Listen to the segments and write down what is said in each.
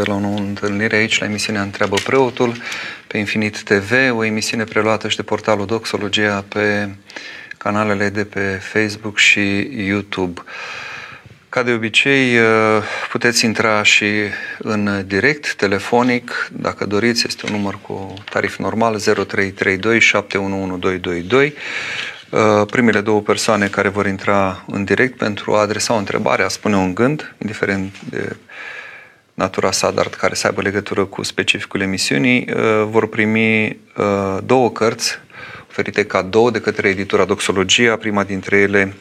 la o nouă întâlnire aici la emisiunea Întreabă Preotul pe Infinit TV, o emisiune preluată și de portalul Doxologia pe canalele de pe Facebook și YouTube. Ca de obicei, uh, puteți intra și în direct, telefonic, dacă doriți, este un număr cu tarif normal 0332 711222. Primele două persoane care vor intra în direct pentru a adresa o întrebare, a spune un gând, indiferent de natura sa, dar care să aibă legătură cu specificul emisiunii, uh, vor primi uh, două cărți oferite cadou de către editura Doxologia. Prima dintre ele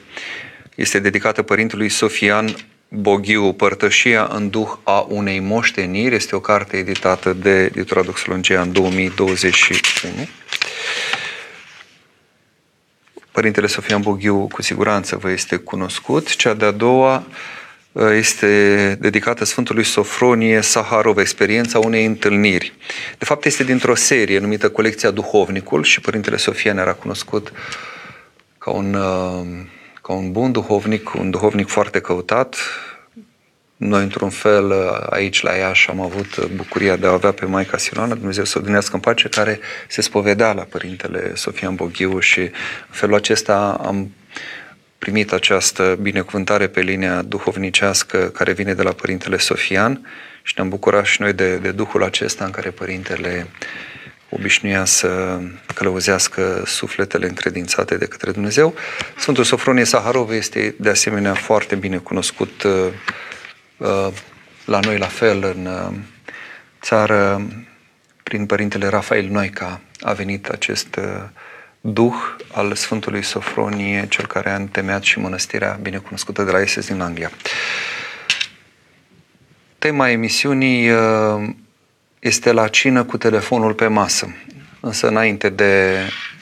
este dedicată părintelui Sofian Boghiu, Părtășia în duh a unei moșteniri. Este o carte editată de editura Doxologia în 2021. Părintele Sofian Boghiu cu siguranță vă este cunoscut. Cea de-a doua Uh, este dedicată Sfântului Sofronie Saharov, experiența unei întâlniri. De fapt, este dintr-o serie numită Colecția Duhovnicul și Părintele Sofian era cunoscut ca un, uh, ca un bun duhovnic, un duhovnic foarte căutat. Noi, într-un fel, uh, aici la Iași am avut bucuria de a avea pe Maica Siloana, Dumnezeu să o în pace, care se spovedea la Părintele Sofian Boghiu și în felul acesta am primit această binecuvântare pe linia duhovnicească care vine de la Părintele Sofian și ne-am bucurat și noi de, de Duhul acesta în care Părintele obișnuia să călăuzească sufletele încredințate de către Dumnezeu. Sfântul Sofronie Saharov este de asemenea foarte bine cunoscut uh, uh, la noi la fel în uh, țară prin Părintele Rafael Noica a venit acest duh al Sfântului Sofronie, cel care a întemeiat și mănăstirea binecunoscută de la Essex din Anglia. Tema emisiunii uh, este la cină cu telefonul pe masă. Însă înainte de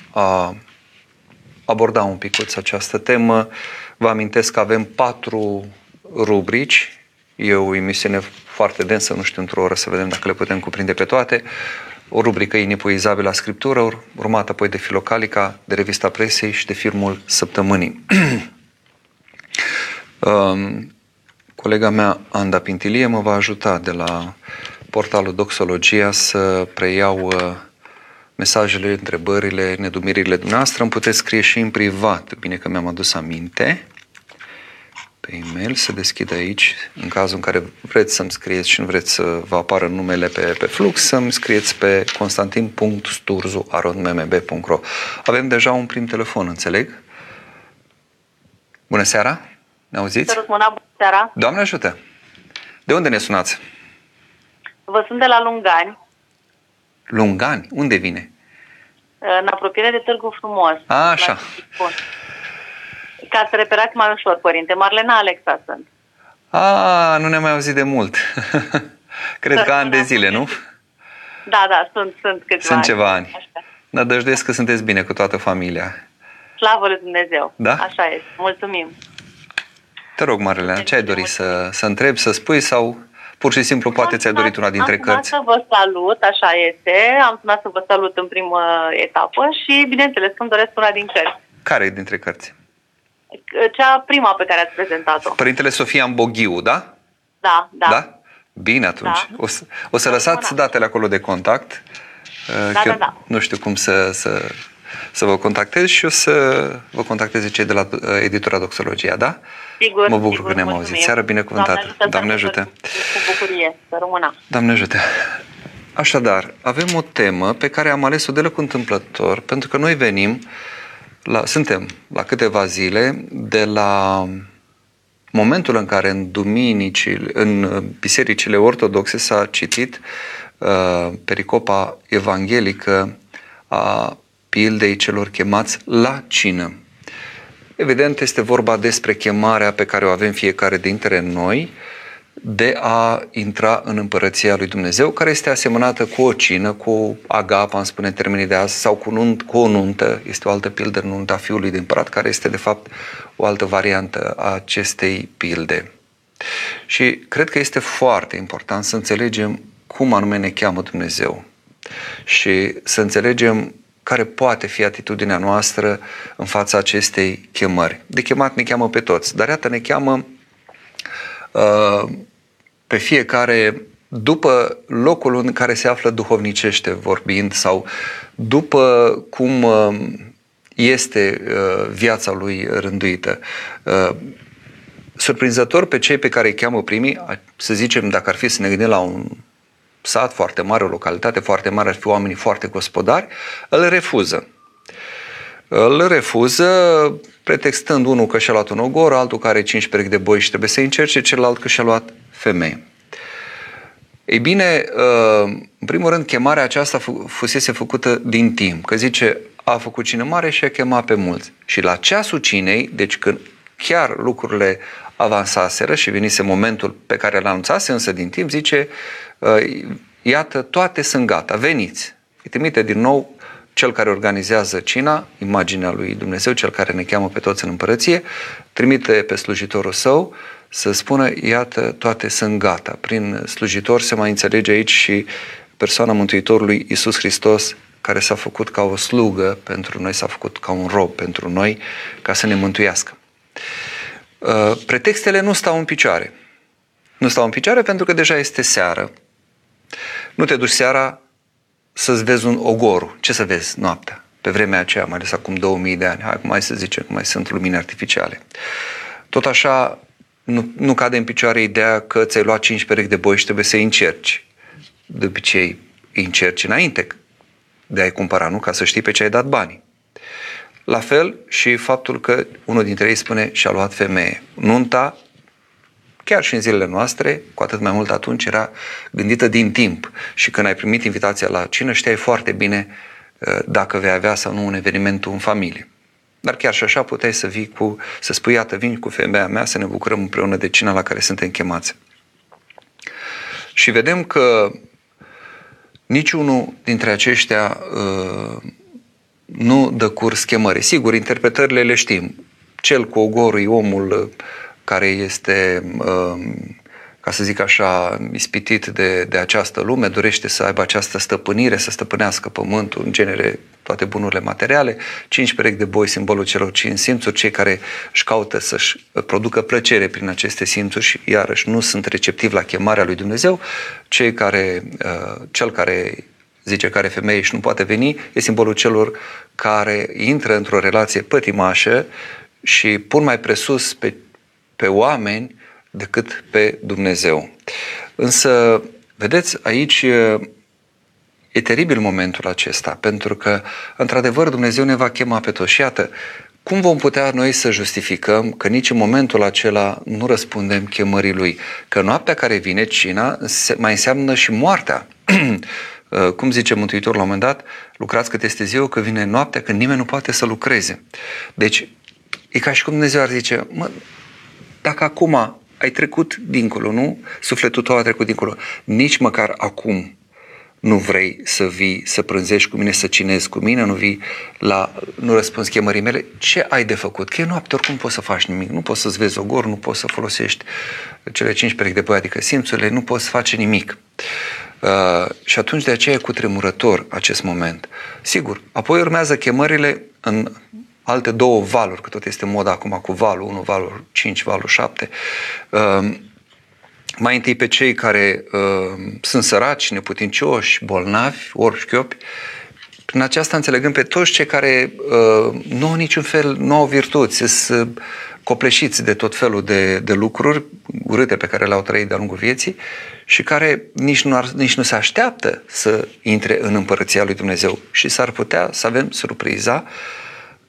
a aborda un pic această temă, vă amintesc că avem patru rubrici. E o emisiune foarte densă, nu știu într-o oră să vedem dacă le putem cuprinde pe toate o rubrică inepuizabilă a scriptură, urmată apoi de Filocalica, de revista presei și de filmul săptămânii. um, colega mea, Anda Pintilie, mă va ajuta de la portalul Doxologia să preiau uh, mesajele, întrebările, nedumirile dumneavoastră. Îmi puteți scrie și în privat, bine că mi-am adus aminte pe e-mail, să deschid aici, în cazul în care vreți să-mi scrieți și nu vreți să vă apară numele pe, pe flux, să-mi scrieți pe constantin.sturzu.mmb.ro Avem deja un prim telefon, înțeleg? Bună seara! Ne auziți? Sărut bună seara! Doamne ajută! De unde ne sunați? Vă sunt de la Lungani. Lungani? Unde vine? În apropiere de Târgu Frumos. A, așa. Ca să reperați mai ușor, părinte. Marlena Alexa sunt. A, nu ne-am mai auzit de mult. Cred că ani de zile, nu? Da, da, sunt, sunt câțiva Sunt ceva ani. Așa. Nădăjduiesc că sunteți bine cu toată familia. Slavă lui Dumnezeu. Da? Așa este. Mulțumim. Te rog, Marlena, ce ai dorit să, să întrebi, să spui sau pur și simplu poate ți-ai dorit una dintre am cărți? Am să vă salut, așa este. Am sunat să vă salut în primă etapă și, bineînțeles, îmi doresc una din cărți. Care dintre cărți? Cea prima pe care ați prezentat-o. Părintele Sofia Boghiu, da? Da, da. Da? Bine atunci. Da. O, să, o să lăsați datele acolo de contact. Da, da, da. Nu știu cum să, să, să vă contactez și o să vă contacteze cei de la uh, editura Doxologia, da? Sigur, Mă bucur sigur, că ne-am auzit. Seară binecuvântată. Doamne ajută. Doamne ajută. Cu bucurie. Să rămână. Doamne ajută. Așadar, avem o temă pe care am ales-o de la întâmplător, pentru că noi venim uh, la, suntem la câteva zile de la momentul în care în duminicile, în bisericile ortodoxe s-a citit uh, pericopa evanghelică a pildei celor chemați la cină. Evident, este vorba despre chemarea pe care o avem fiecare dintre noi de a intra în împărăția lui Dumnezeu, care este asemănată cu o cină, cu agapa, am spune în termenii de azi, sau cu, nunt, cu o nuntă, este o altă pildă, nunta fiului de împărat, care este de fapt o altă variantă a acestei pilde. Și cred că este foarte important să înțelegem cum anume ne cheamă Dumnezeu și să înțelegem care poate fi atitudinea noastră în fața acestei chemări. De chemat ne cheamă pe toți, dar iată ne cheamă uh, pe fiecare după locul în care se află duhovnicește vorbind sau după cum uh, este uh, viața lui rânduită. Uh, surprinzător pe cei pe care îi cheamă primii, să zicem, dacă ar fi să ne gândim la un sat foarte mare, o localitate foarte mare, ar fi oamenii foarte gospodari, îl refuză. Îl refuză pretextând unul că și-a luat un ogor, altul care are 5 perechi de boi și trebuie să încerce, celălalt că și-a luat femeie. Ei bine, în primul rând, chemarea aceasta fusese făcută din timp, că zice, a făcut cine mare și a chemat pe mulți. Și la ceasul cinei, deci când chiar lucrurile avansaseră și venise momentul pe care l anunțase, însă din timp zice, iată, toate sunt gata, veniți. Îi trimite din nou cel care organizează cina, imaginea lui Dumnezeu, cel care ne cheamă pe toți în împărăție, trimite pe slujitorul său să spună, iată, toate sunt gata. Prin slujitor se mai înțelege aici și persoana Mântuitorului Isus Hristos, care s-a făcut ca o slugă pentru noi, s-a făcut ca un rob pentru noi, ca să ne mântuiască. Uh, pretextele nu stau în picioare. Nu stau în picioare pentru că deja este seară. Nu te duci seara să-ți vezi un ogor. Ce să vezi noaptea? Pe vremea aceea, mai ales acum 2000 de ani. Hai, mai să zicem că mai sunt lumini artificiale. Tot așa, nu, nu cade în picioare ideea că ți-ai luat 5 perechi de boi și trebuie să-i încerci. De obicei, îi încerci înainte de a-i cumpăra, nu? Ca să știi pe ce ai dat banii. La fel și faptul că unul dintre ei spune și-a luat femeie. Nunta, chiar și în zilele noastre, cu atât mai mult atunci, era gândită din timp. Și când ai primit invitația la cină, știai foarte bine uh, dacă vei avea sau nu un eveniment în familie. Dar chiar și așa puteai să vii cu, să spui, iată, vin cu femeia mea să ne bucurăm împreună de cina la care suntem chemați. Și vedem că niciunul dintre aceștia uh, nu dă curs chemării. Sigur, interpretările le știm. Cel cu ogorul e omul uh, care este, um, ca să zic așa, ispitit de, de această lume, dorește să aibă această stăpânire, să stăpânească pământul, în genere toate bunurile materiale, cinci perechi de boi, simbolul celor cinci simțuri, cei care își caută să-și producă plăcere prin aceste simțuri și iarăși nu sunt receptivi la chemarea lui Dumnezeu, cei care, uh, cel care zice care femeie și nu poate veni, e simbolul celor care intră într-o relație pătimașă și pun mai presus pe, pe oameni decât pe Dumnezeu. Însă, vedeți, aici e teribil momentul acesta, pentru că, într-adevăr, Dumnezeu ne va chema pe toți. Și iată, cum vom putea noi să justificăm că nici în momentul acela nu răspundem chemării Lui? Că noaptea care vine, cina, mai înseamnă și moartea. Uh, cum zice Mântuitorul la un moment dat, lucrați cât este ziua, că vine noaptea, când nimeni nu poate să lucreze. Deci, e ca și cum Dumnezeu ar zice, mă, dacă acum ai trecut dincolo, nu? Sufletul tău a trecut dincolo. Nici măcar acum nu vrei să vii, să prânzești cu mine, să cinezi cu mine, nu vii la, nu răspunzi chemării mele, ce ai de făcut? Că e noapte, oricum poți să faci nimic, nu poți să-ți vezi ogor, nu poți să folosești cele cinci perechi de băi, adică simțurile, nu poți să faci nimic. Uh, și atunci de aceea e cu tremurător acest moment. Sigur, apoi urmează chemările în alte două valuri, că tot este moda acum cu valul 1, valul 5, valul 7. Uh, mai întâi pe cei care uh, sunt săraci, neputincioși, bolnavi, ori șchiopi, prin aceasta înțelegând pe toți cei care uh, nu au niciun fel, nu au virtuți, sunt copleșiți de tot felul de, de lucruri urâte pe care le-au trăit de-a lungul vieții și care nici nu, ar, nici nu se așteaptă să intre în împărăția lui Dumnezeu. Și s-ar putea să avem surpriza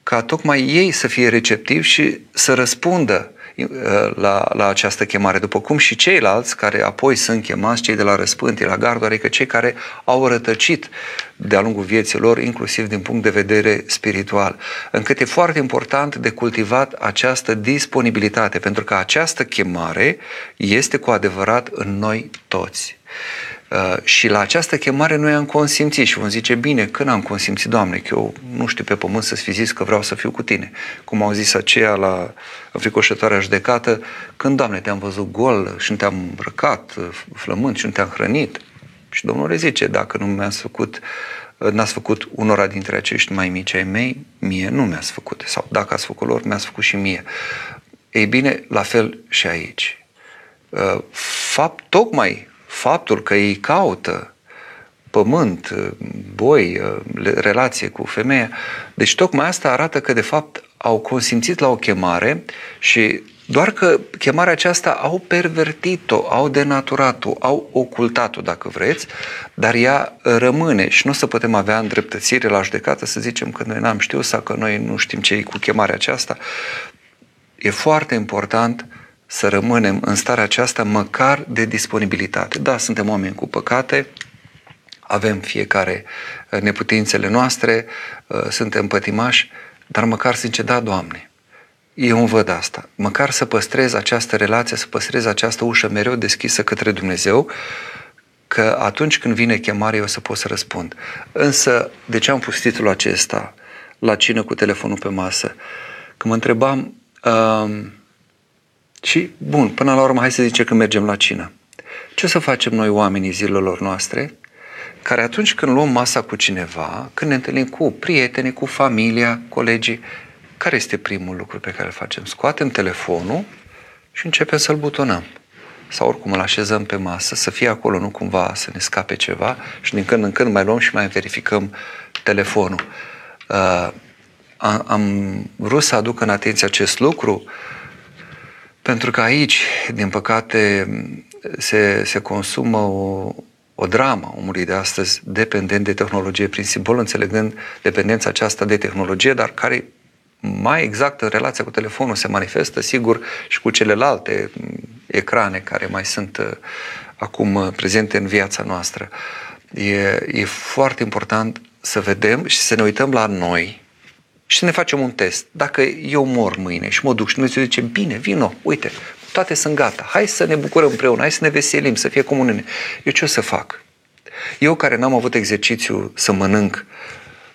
ca tocmai ei să fie receptivi și să răspundă uh, la, la această chemare, după cum și ceilalți care apoi sunt chemați, cei de la răspântii, la gardul, adică cei care au rătăcit de-a lungul vieții lor, inclusiv din punct de vedere spiritual. Încât e foarte important de cultivat această disponibilitate, pentru că această chemare este cu adevărat în noi toți. Uh, și la această chemare noi am consimțit și vom zice, bine, când am consimțit, Doamne, că eu nu știu pe pământ să-ți fi zis că vreau să fiu cu tine. Cum au zis aceia la fricoșătoarea judecată, când, Doamne, te-am văzut gol și nu te-am îmbrăcat, flământ și nu te-am hrănit. Și Domnul le zice, dacă nu mi-ați făcut n-ați făcut unora dintre acești mai mici ai mei, mie nu mi-ați făcut. Sau dacă ați făcut lor, mi-ați făcut și mie. Ei bine, la fel și aici. Uh, fapt, tocmai faptul că ei caută pământ, boi, relație cu femeia. Deci tocmai asta arată că de fapt au consimțit la o chemare și doar că chemarea aceasta au pervertit-o, au denaturat-o, au ocultat-o, dacă vreți, dar ea rămâne și nu o să putem avea îndreptățire la judecată să zicem că noi n-am știut sau că noi nu știm ce e cu chemarea aceasta. E foarte important să rămânem în starea aceasta măcar de disponibilitate. Da, suntem oameni cu păcate, avem fiecare neputințele noastre, suntem pătimași, dar măcar să zice, da, Doamne, eu îmi văd asta. Măcar să păstrez această relație, să păstrez această ușă mereu deschisă către Dumnezeu, că atunci când vine chemarea eu să pot să răspund. Însă, de ce am pus titlul acesta la cină cu telefonul pe masă? Că mă întrebam, uh, și bun, până la urmă hai să zicem că mergem la cină. Ce o să facem noi oamenii zilelor noastre care atunci când luăm masa cu cineva, când ne întâlnim cu prieteni, cu familia, colegii, care este primul lucru pe care îl facem? Scoatem telefonul și începem să-l butonăm. Sau oricum îl așezăm pe masă, să fie acolo, nu cumva să ne scape ceva și din când în când mai luăm și mai verificăm telefonul. Uh, am vrut să aduc în atenție acest lucru pentru că aici, din păcate, se, se consumă o, o dramă omului de astăzi dependent de tehnologie, prin simbol înțelegând dependența aceasta de tehnologie, dar care mai exact în relația cu telefonul se manifestă, sigur, și cu celelalte ecrane care mai sunt uh, acum uh, prezente în viața noastră. E, e foarte important să vedem și să ne uităm la noi și să ne facem un test. Dacă eu mor mâine și mă duc și Dumnezeu zice, bine, vino, uite, toate sunt gata, hai să ne bucurăm împreună, hai să ne veselim, să fie comuniune. Eu ce o să fac? Eu care n-am avut exercițiu să mănânc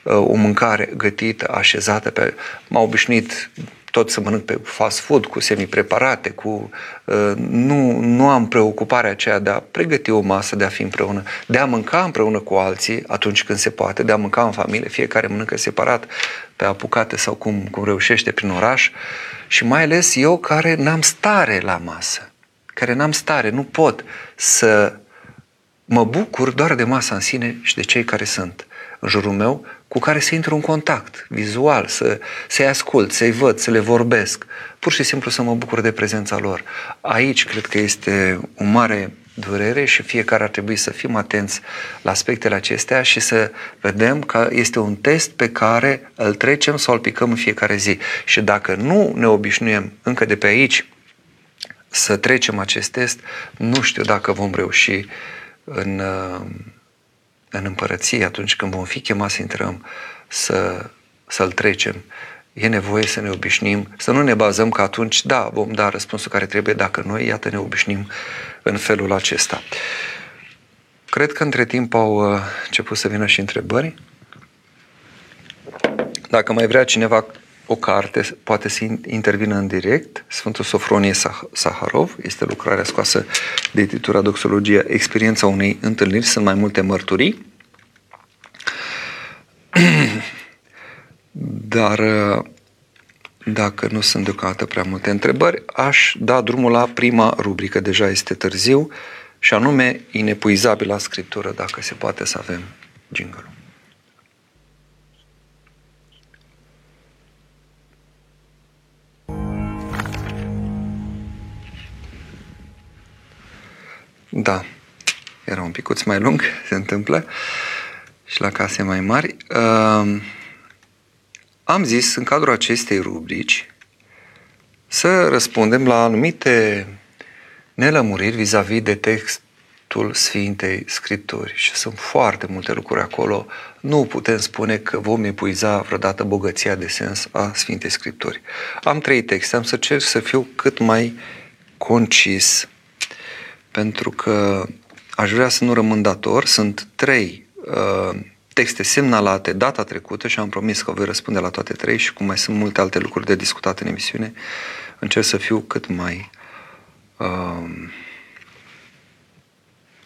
uh, o mâncare gătită, așezată, pe, m-am obișnuit tot să mănânc pe fast food, cu semi-preparate, cu, uh, nu, nu am preocuparea aceea de a pregăti o masă, de a fi împreună, de a mânca împreună cu alții atunci când se poate, de a mânca în familie, fiecare mănâncă separat, pe apucate sau cum, cum reușește prin oraș. Și mai ales eu care n-am stare la masă, care n-am stare, nu pot să mă bucur doar de masa în sine și de cei care sunt în jurul meu, cu care să intru în contact vizual, să, să-i ascult, să-i văd, să le vorbesc, pur și simplu să mă bucur de prezența lor. Aici cred că este o mare durere și fiecare ar trebui să fim atenți la aspectele acestea și să vedem că este un test pe care îl trecem sau îl picăm în fiecare zi. Și dacă nu ne obișnuiem încă de pe aici să trecem acest test, nu știu dacă vom reuși în, în împărăție atunci când vom fi chemați să intrăm să, să-l trecem e nevoie să ne obișnim, să nu ne bazăm că atunci, da, vom da răspunsul care trebuie, dacă noi, iată, ne obișnim în felul acesta. Cred că între timp au uh, început să vină și întrebări. Dacă mai vrea cineva o carte, poate să intervină în direct. Sfântul Sofronie Saharov este lucrarea scoasă de editura Doxologia Experiența unei întâlniri. Sunt mai multe mărturii. Dar uh, dacă nu sunt deocamdată prea multe întrebări, aș da drumul la prima rubrică, deja este târziu, și anume inepuizabilă scriptură, dacă se poate să avem jingle Da, era un picuț mai lung, se întâmplă, și la case mai mari. Uh, am zis în cadrul acestei rubrici să răspundem la anumite nelămuriri vis-a-vis de textul Sfintei Scripturi și sunt foarte multe lucruri acolo. Nu putem spune că vom epuiza vreodată bogăția de sens a Sfintei Scripturi. Am trei texte, am să cer să fiu cât mai concis, pentru că aș vrea să nu rămân dator. Sunt trei uh, texte semnalate data trecută și am promis că voi răspunde la toate trei și cum mai sunt multe alte lucruri de discutat în emisiune, încerc să fiu cât mai uh,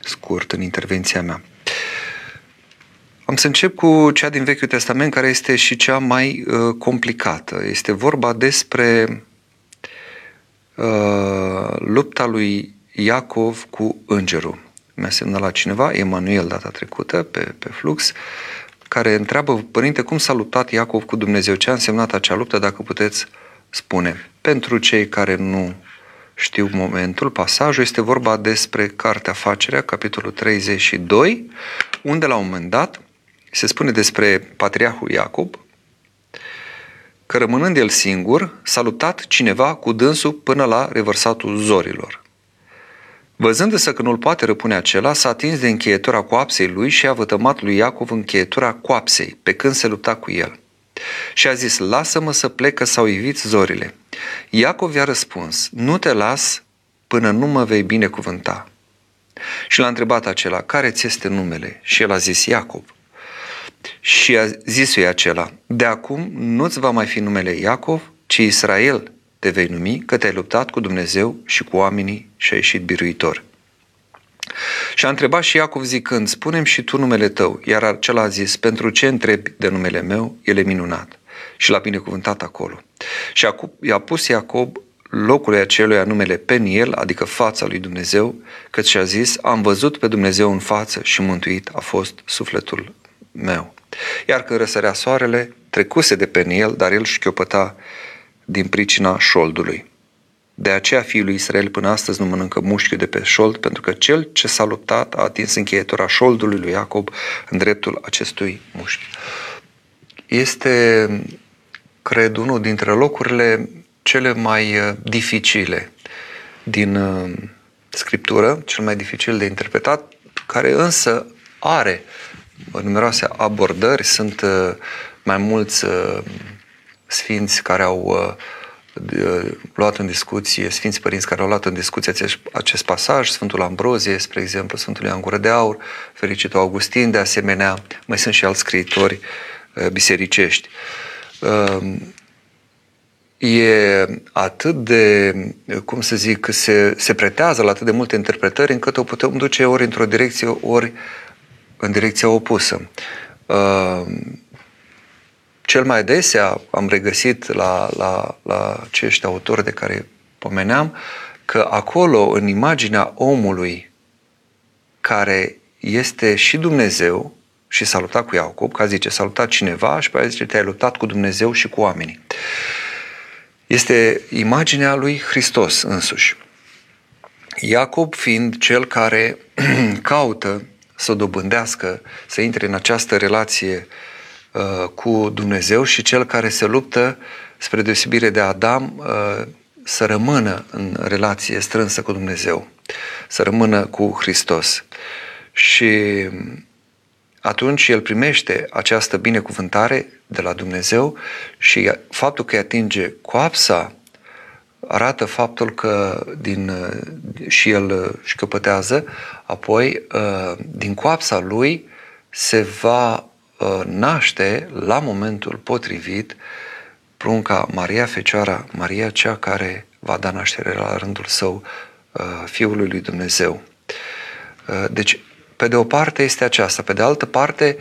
scurt în intervenția mea. Am să încep cu cea din Vechiul Testament, care este și cea mai uh, complicată. Este vorba despre uh, lupta lui Iacov cu îngerul. mi-a semnat la cineva, Emanuel data trecută, pe, pe flux, care întreabă, părinte, cum s-a luptat Iacov cu Dumnezeu? Ce a însemnat acea luptă, dacă puteți spune? Pentru cei care nu știu momentul, pasajul este vorba despre Cartea Facerea, capitolul 32, unde la un moment dat se spune despre patriarhul Iacob, că rămânând el singur, s-a luptat cineva cu dânsul până la revărsatul zorilor. Văzându-se că nu-l poate răpune acela, s-a atins de încheietura coapsei lui și a vătămat lui Iacov încheietura coapsei, pe când se lupta cu el. Și a zis, lasă-mă să plec că s-au ivit zorile. Iacov i-a răspuns, nu te las până nu mă vei binecuvânta. Și l-a întrebat acela, care ți este numele? Și el a zis, Iacov. Și a zis lui acela, de acum nu-ți va mai fi numele Iacov, ci Israel te vei numi, că te-ai luptat cu Dumnezeu și cu oamenii și ai ieșit biruitor. Și a întrebat și Iacov zicând, spunem și tu numele tău, iar acela a zis, pentru ce întrebi de numele meu, el e minunat. Și l-a binecuvântat acolo. Și i-a pus Iacob locului acelui numele Peniel, adică fața lui Dumnezeu, căci și-a zis, am văzut pe Dumnezeu în față și mântuit a fost sufletul meu. Iar când răsărea soarele, trecuse de Peniel, dar el șchiopăta din pricina șoldului. De aceea fiul lui Israel până astăzi nu mănâncă mușchiul de pe șold, pentru că cel ce s-a luptat a atins încheietura șoldului lui Iacob în dreptul acestui mușchi. Este, cred, unul dintre locurile cele mai uh, dificile din uh, Scriptură, cel mai dificil de interpretat, care însă are numeroase abordări, sunt uh, mai mulți sfinți care au luat în discuție, Sfinți Părinți care au luat în discuție acest, acest pasaj, Sfântul Ambrozie, spre exemplu, Sfântul Ioan Gură de Aur, Fericitul Augustin, de asemenea, mai sunt și alți scriitori bisericești. E atât de, cum să zic, se, se pretează la atât de multe interpretări încât o putem duce ori într-o direcție, ori în direcția opusă. Cel mai adesea am regăsit la, la, la acești autori de care pomeneam că acolo, în imaginea omului care este și Dumnezeu și s-a luptat cu Iacob, ca zice, s-a luptat cineva și pe aia zice, te-ai luptat cu Dumnezeu și cu oamenii. Este imaginea lui Hristos însuși. Iacob fiind cel care caută să dobândească, să intre în această relație Uh, cu Dumnezeu și cel care se luptă, spre deosebire de Adam, uh, să rămână în relație strânsă cu Dumnezeu, să rămână cu Hristos. Și atunci el primește această binecuvântare de la Dumnezeu și faptul că îi atinge coapsa arată faptul că din, și el șcăpătează, apoi din coapsa lui se va Uh, naște la momentul potrivit prunca Maria Fecioara, Maria cea care va da naștere la rândul său uh, Fiului lui Dumnezeu. Uh, deci, pe de o parte este aceasta, pe de altă parte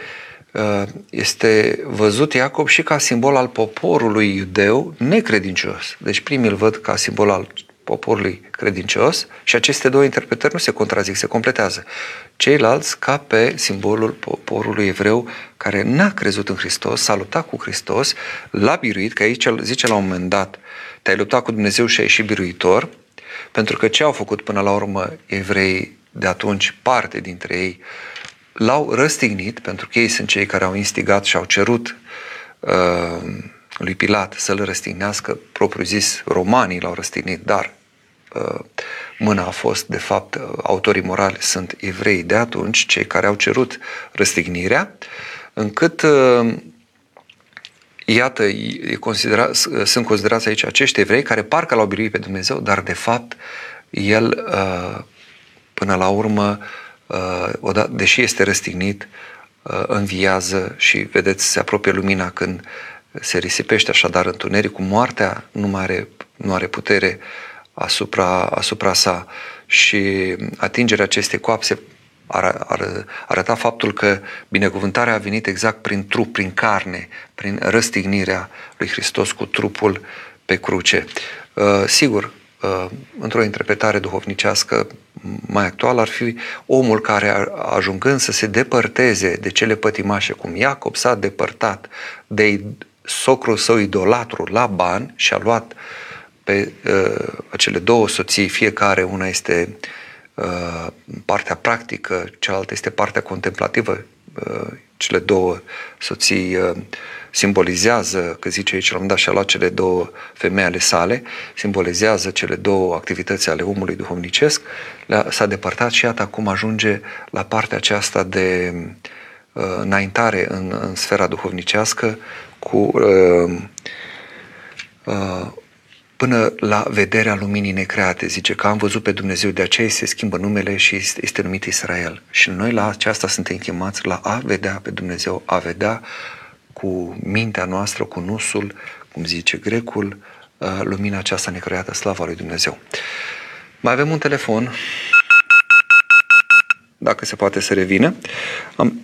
este văzut Iacob și ca simbol al poporului iudeu necredincios. Deci primii îl văd ca simbol al poporului credincios și aceste două interpretări nu se contrazic, se completează. Ceilalți ca pe simbolul poporului evreu care n-a crezut în Hristos, s-a luptat cu Hristos, l-a biruit, că aici zice la un moment dat, te-ai luptat cu Dumnezeu și ai ieșit biruitor, pentru că ce au făcut până la urmă evrei de atunci, parte dintre ei, l-au răstignit, pentru că ei sunt cei care au instigat și au cerut uh, lui Pilat să-l răstignească, propriu zis, romanii l-au răstignit, dar Uh, mâna a fost, de fapt, uh, autorii morali sunt evrei de atunci, cei care au cerut răstignirea, încât uh, iată, e considera, sunt considerați aici acești evrei care parcă l-au biruit pe Dumnezeu, dar de fapt el până la urmă, deși este răstignit, înviază și vedeți, se apropie lumina când se risipește așadar întunericul, moartea nu mai are, nu are putere asupra, asupra sa și atingerea acestei coapse ar, ar arăta faptul că binecuvântarea a venit exact prin trup, prin carne, prin răstignirea lui Hristos cu trupul pe cruce. Uh, sigur, uh, într-o interpretare duhovnicească mai actuală, ar fi omul care, ajungând să se depărteze de cele pătimașe, cum Iacob s-a depărtat de socrul său idolatru la ban și a luat pe uh, acele două soții, fiecare una este uh, partea practică, cealaltă este partea contemplativă, uh, cele două soții uh, simbolizează, că zice aici, la un dat și-a luat cele două femei ale sale, simbolizează cele două activități ale omului duhovnicesc, s-a depărtat și iată acum ajunge la partea aceasta de uh, înaintare în, în sfera duhovnicească cu uh, uh, până la vederea luminii necreate. Zice că am văzut pe Dumnezeu, de aceea se schimbă numele și este, este numit Israel. Și noi la aceasta suntem chemați la a vedea pe Dumnezeu, a vedea cu mintea noastră, cu nusul, cum zice grecul, uh, lumina aceasta necreată, slava lui Dumnezeu. Mai avem un telefon, dacă se poate să revină. Am,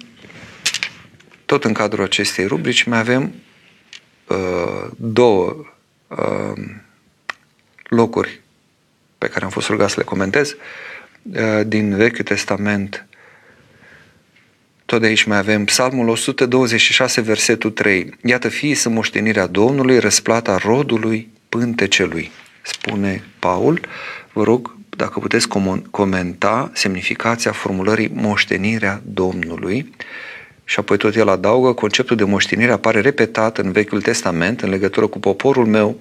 tot în cadrul acestei rubrici mai avem uh, două uh, locuri pe care am fost rugat să le comentez uh, din Vechiul Testament tot de aici mai avem Psalmul 126, versetul 3. Iată fii să moștenirea Domnului, răsplata rodului pântecelui. Spune Paul, vă rog dacă puteți comenta semnificația formulării moștenirea Domnului. Și apoi tot el adaugă, conceptul de moștenire apare repetat în Vechiul Testament în legătură cu poporul meu,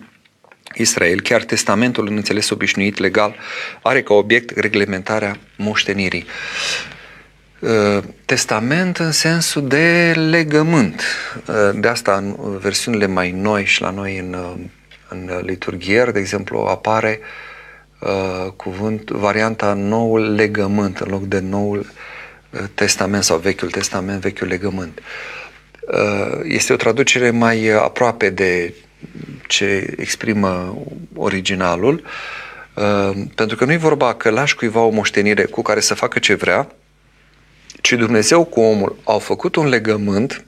Israel, chiar testamentul în înțeles obișnuit legal are ca obiect reglementarea moștenirii. Uh, testament în sensul de legământ. Uh, de asta în versiunile mai noi și la noi în, uh, în liturghier, de exemplu, apare uh, cuvânt, varianta noul legământ în loc de noul testament sau vechiul testament, vechiul legământ. Uh, este o traducere mai aproape de ce exprimă originalul, uh, pentru că nu e vorba că lași cuiva o moștenire cu care să facă ce vrea, ci Dumnezeu cu omul au făcut un legământ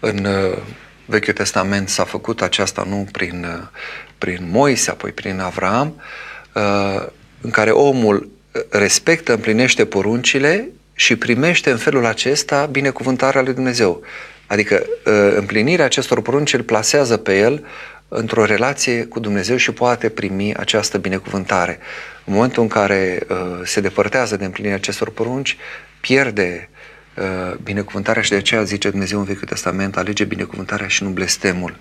în uh, Vechiul Testament s-a făcut aceasta nu prin, uh, prin Moise, apoi prin Avram, uh, în care omul respectă, împlinește poruncile și primește în felul acesta binecuvântarea lui Dumnezeu. Adică împlinirea acestor porunci îl plasează pe el într-o relație cu Dumnezeu și poate primi această binecuvântare. În momentul în care uh, se depărtează de împlinirea acestor porunci, pierde uh, binecuvântarea și de aceea zice Dumnezeu în Vechiul Testament, alege binecuvântarea și nu blestemul.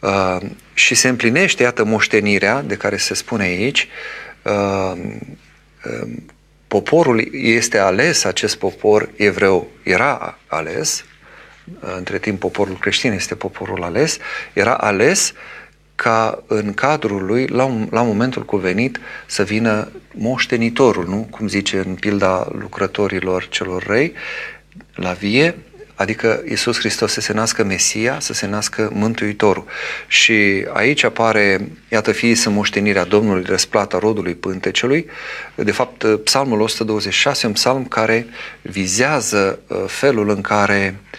Uh, și se împlinește, iată, moștenirea de care se spune aici, uh, uh, poporul este ales, acest popor evreu era ales, între timp poporul creștin este poporul ales, era ales ca în cadrul lui, la, un, la momentul cuvenit, să vină moștenitorul, nu? Cum zice în pilda lucrătorilor celor răi, la vie, adică Iisus Hristos să se nască Mesia, să se nască Mântuitorul. Și aici apare, iată, fii să moștenirea Domnului, răsplata rodului pântecelui. De fapt, psalmul 126, un psalm care vizează uh, felul în care uh,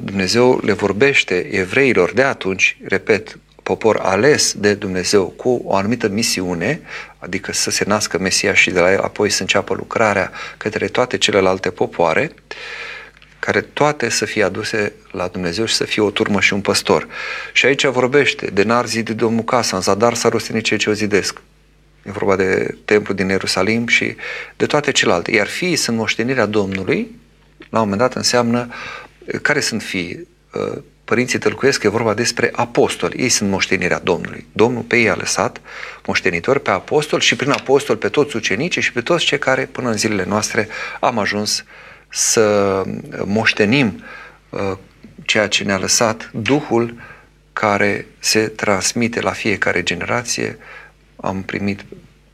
Dumnezeu le vorbește evreilor de atunci, repet, popor ales de Dumnezeu cu o anumită misiune, adică să se nască Mesia și de la el apoi să înceapă lucrarea către toate celelalte popoare, care toate să fie aduse la Dumnezeu și să fie o turmă și un păstor. Și aici vorbește de n-ar zidi Domnul casa, în zadar s-ar rostini cei ce o zidesc. E vorba de templu din Ierusalim și de toate celelalte. Iar fiii sunt moștenirea Domnului, la un moment dat înseamnă care sunt fii? părinții tălcuiesc că e vorba despre apostoli. Ei sunt moștenirea Domnului. Domnul pe ei a lăsat moștenitori pe apostoli și prin apostol pe toți ucenicii și pe toți cei care până în zilele noastre am ajuns să moștenim uh, ceea ce ne-a lăsat Duhul care se transmite la fiecare generație. Am primit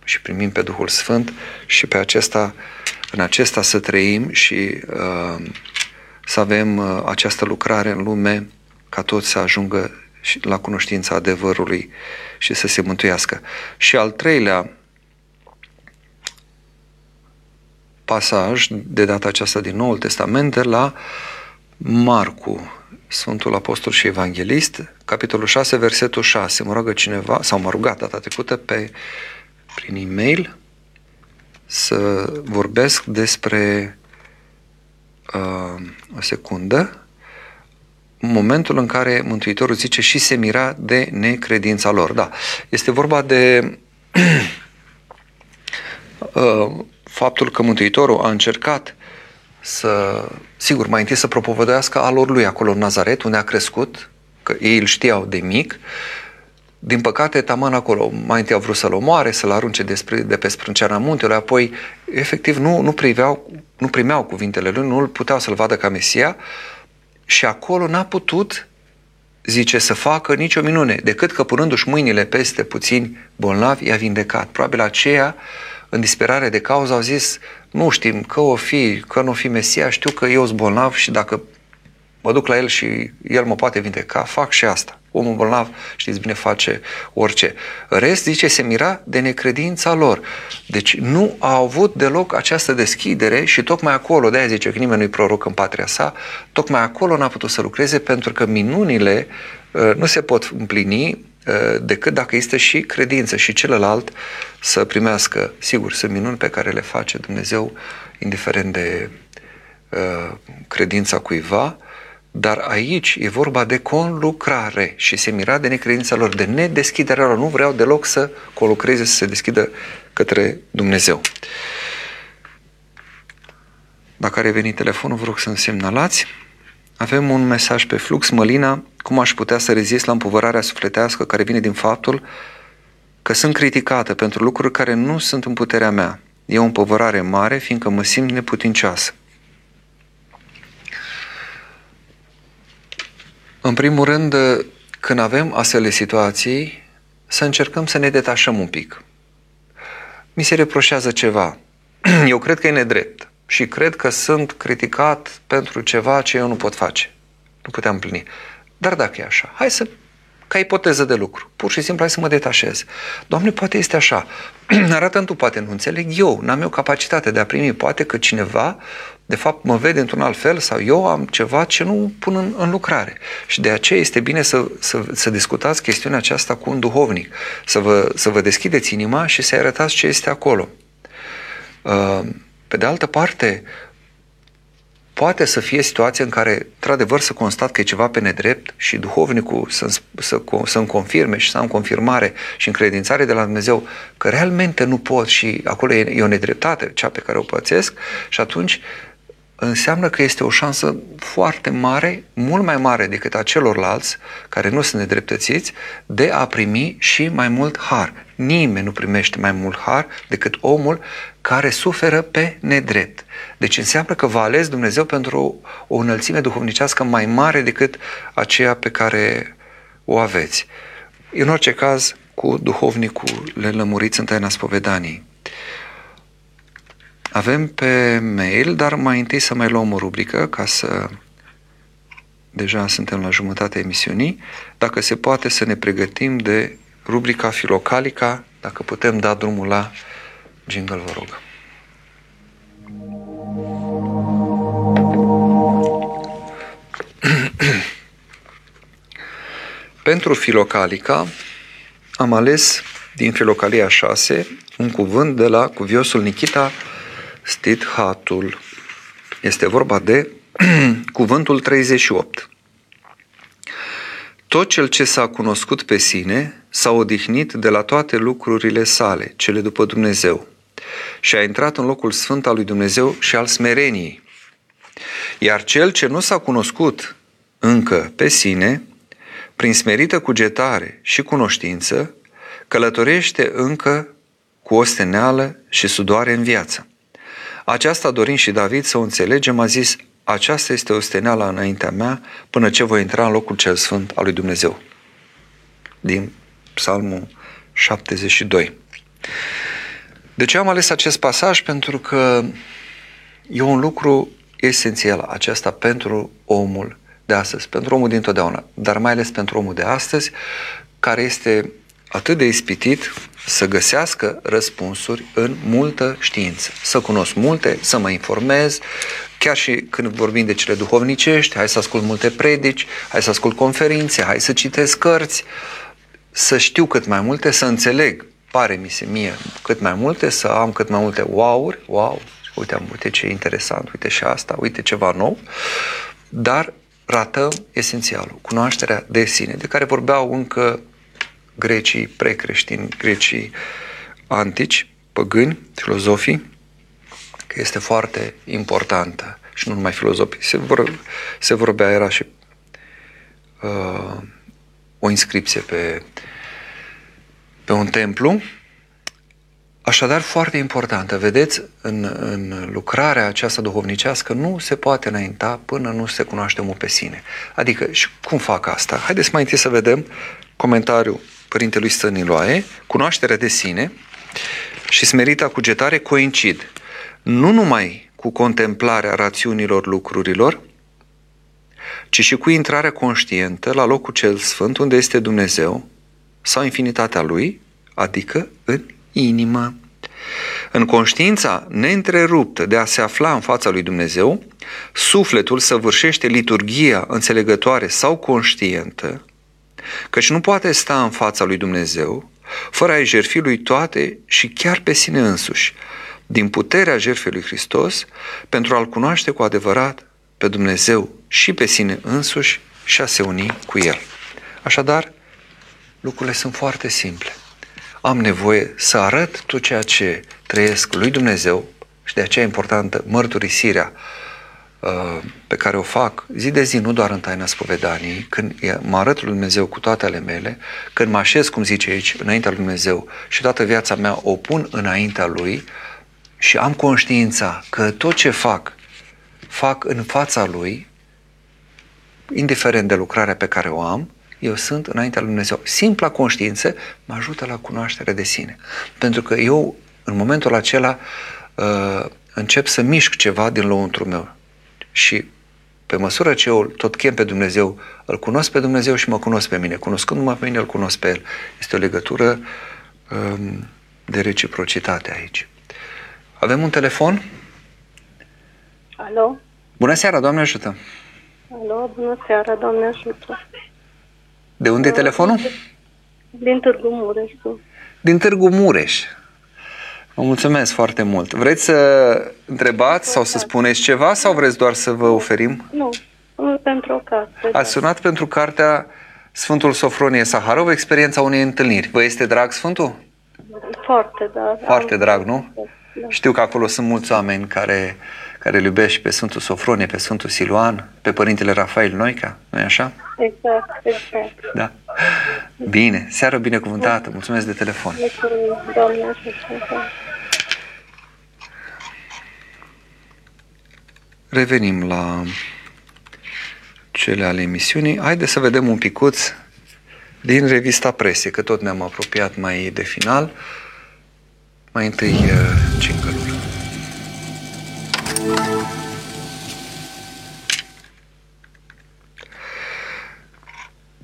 și primim pe Duhul Sfânt și pe acesta, în acesta să trăim și uh, să avem uh, această lucrare în lume ca toți să ajungă la cunoștința adevărului și să se mântuiască. Și al treilea pasaj, de data aceasta din Noul Testament, de la Marcu, Sfântul Apostol și Evanghelist, capitolul 6, versetul 6. Mă roagă cineva, sau m-a rugat data trecută pe, prin e-mail să vorbesc despre uh, o secundă, momentul în care Mântuitorul zice și se mira de necredința lor. Da, este vorba de uh, faptul că Mântuitorul a încercat să, sigur, mai întâi să propovădească alor lui acolo în Nazaret, unde a crescut, că ei îl știau de mic. Din păcate, taman acolo mai întâi au vrut să-l omoare, să-l arunce despre, de pe sprânceana muntelui, apoi, efectiv, nu, nu, priveau, nu primeau cuvintele lui, nu îl puteau să-l vadă ca Mesia și acolo n-a putut, zice, să facă nicio minune, decât că punându-și mâinile peste puțini bolnavi, i-a vindecat. Probabil aceea în disperare de cauză, au zis, nu știm că o fi, că nu o fi Mesia, știu că eu sunt bolnav și dacă mă duc la el și el mă poate vindeca, fac și asta. Omul bolnav, știți bine, face orice. Rest, zice, se mira de necredința lor. Deci nu a avut deloc această deschidere și tocmai acolo, de-aia zice că nimeni nu-i proroc în patria sa, tocmai acolo n-a putut să lucreze pentru că minunile uh, nu se pot împlini Uh, decât dacă este și credință și celălalt să primească. Sigur, sunt minuni pe care le face Dumnezeu, indiferent de uh, credința cuiva, dar aici e vorba de conlucrare și se mira de necredința lor, de nedeschiderea lor. Nu vreau deloc să colucreze, să se deschidă către Dumnezeu. Dacă are venit telefonul, vă rog să-mi semnalați. Avem un mesaj pe flux, Mălina, cum aș putea să rezist la împovărarea sufletească care vine din faptul că sunt criticată pentru lucruri care nu sunt în puterea mea. E o împovărare mare, fiindcă mă simt neputincioasă. În primul rând, când avem astfel de situații, să încercăm să ne detașăm un pic. Mi se reproșează ceva. Eu cred că e nedrept și cred că sunt criticat pentru ceva ce eu nu pot face. Nu puteam împlini. Dar dacă e așa, hai să, ca ipoteză de lucru, pur și simplu hai să mă detașez. Doamne, poate este așa. Arată tu, poate nu înțeleg eu, n-am eu capacitate de a primi. Poate că cineva, de fapt, mă vede într-un alt fel sau eu am ceva ce nu pun în, în lucrare. Și de aceea este bine să, să, să discutați chestiunea aceasta cu un duhovnic, să vă, să vă deschideți inima și să-i arătați ce este acolo. Uh, pe de altă parte, poate să fie situația în care, într-adevăr, să constat că e ceva pe nedrept și duhovnicul să, să, să-mi confirme și să am confirmare și încredințare de la Dumnezeu că realmente nu pot și acolo e, e o nedreptate, cea pe care o pățesc și atunci înseamnă că este o șansă foarte mare, mult mai mare decât a celorlalți care nu sunt nedreptățiți, de a primi și mai mult har. Nimeni nu primește mai mult har decât omul care suferă pe nedrept. Deci înseamnă că vă ales Dumnezeu pentru o, înălțime duhovnicească mai mare decât aceea pe care o aveți. În orice caz, cu duhovnicul le lămuriți în taina spovedanii. Avem pe mail, dar mai întâi să mai luăm o rubrică ca să... Deja suntem la jumătatea emisiunii. Dacă se poate să ne pregătim de rubrica Filocalica, dacă putem da drumul la jingle, vă rog. Pentru Filocalica am ales din Filocalia 6 un cuvânt de la cuviosul Nikita Stithatul. Este vorba de cuvântul 38. Tot cel ce s-a cunoscut pe sine s-a odihnit de la toate lucrurile sale, cele după Dumnezeu, și a intrat în locul sfânt al lui Dumnezeu și al smereniei. Iar cel ce nu s-a cunoscut încă pe sine, prin smerită cugetare și cunoștință, călătorește încă cu osteneală și sudoare în viață. Aceasta dorim și David să o înțelegem, a zis, aceasta este o steneală înaintea mea până ce voi intra în locul cel sfânt al lui Dumnezeu. Din Psalmul 72. De ce am ales acest pasaj? Pentru că e un lucru esențial acesta pentru omul de astăzi, pentru omul din totdeauna, dar mai ales pentru omul de astăzi, care este atât de ispitit să găsească răspunsuri în multă știință, să cunosc multe, să mă informez, chiar și când vorbim de cele duhovnicești, hai să ascult multe predici, hai să ascult conferințe, hai să citesc cărți, să știu cât mai multe, să înțeleg, pare mi se mie, cât mai multe, să am cât mai multe wow-uri, wow, uite, am, uite ce interesant, uite și asta, uite ceva nou, dar ratăm esențialul, cunoașterea de sine, de care vorbeau încă grecii precreștini, grecii antici, păgâni, filozofii, că este foarte importantă și nu numai filozofii. Se, vor, se vorbea, era și uh, o inscripție pe, pe un templu. Așadar, foarte importantă. Vedeți, în, în lucrarea aceasta duhovnicească nu se poate înainta până nu se cunoaște omul pe sine. Adică, și cum fac asta? Haideți mai întâi să vedem comentariul Părintelui Stăniloae, cunoașterea de sine și smerita cugetare coincid nu numai cu contemplarea rațiunilor lucrurilor, ci și cu intrarea conștientă la locul cel sfânt unde este Dumnezeu sau infinitatea Lui, adică în inimă. În conștiința neîntreruptă de a se afla în fața lui Dumnezeu, sufletul săvârșește liturgia înțelegătoare sau conștientă, căci nu poate sta în fața lui Dumnezeu fără a-i jertfi lui toate și chiar pe sine însuși, din puterea jertfei lui Hristos, pentru a-L cunoaște cu adevărat pe Dumnezeu și pe sine însuși și a se uni cu El. Așadar, lucrurile sunt foarte simple. Am nevoie să arăt tot ceea ce trăiesc lui Dumnezeu și de aceea e importantă mărturisirea uh, pe care o fac zi de zi, nu doar în taina spovedaniei, când mă arăt lui Dumnezeu cu toate ale mele, când mă așez, cum zice aici, înaintea lui Dumnezeu și toată viața mea o pun înaintea lui și am conștiința că tot ce fac, fac în fața lui, indiferent de lucrarea pe care o am, eu sunt înaintea lui Dumnezeu. Simpla conștiință mă ajută la cunoaștere de sine. Pentru că eu, în momentul acela, uh, încep să mișc ceva din lăuntru meu. Și pe măsură ce eu tot chem pe Dumnezeu, îl cunosc pe Dumnezeu și mă cunosc pe mine. Cunoscându-mă pe mine, îl cunosc pe El. Este o legătură um, de reciprocitate aici. Avem un telefon? Alo? Bună seara, Doamne ajută! Alo, bună seara, Doamne ajută! De unde e telefonul? Din Târgu Mureș. Din Târgu Mureș. Vă mulțumesc foarte mult. Vreți să întrebați sau să spuneți ceva sau vreți doar să vă oferim? Nu, pentru o carte. Ați sunat pentru cartea Sfântul Sofronie Saharov, experiența unei întâlniri. Vă este drag Sfântul? Foarte, da. Foarte drag, nu? Da. Știu că acolo sunt mulți oameni care, care îl iubesc pe Sfântul Sofronie, pe Sfântul Siluan, pe Părintele Rafael Noica, nu-i așa? Exact, exact. Da. Bine, seară binecuvântată, mulțumesc de telefon. Mulțumesc, Doamne, Revenim la cele ale emisiunii. Haideți să vedem un picuț din revista presie, că tot ne-am apropiat mai de final. Mai întâi jingle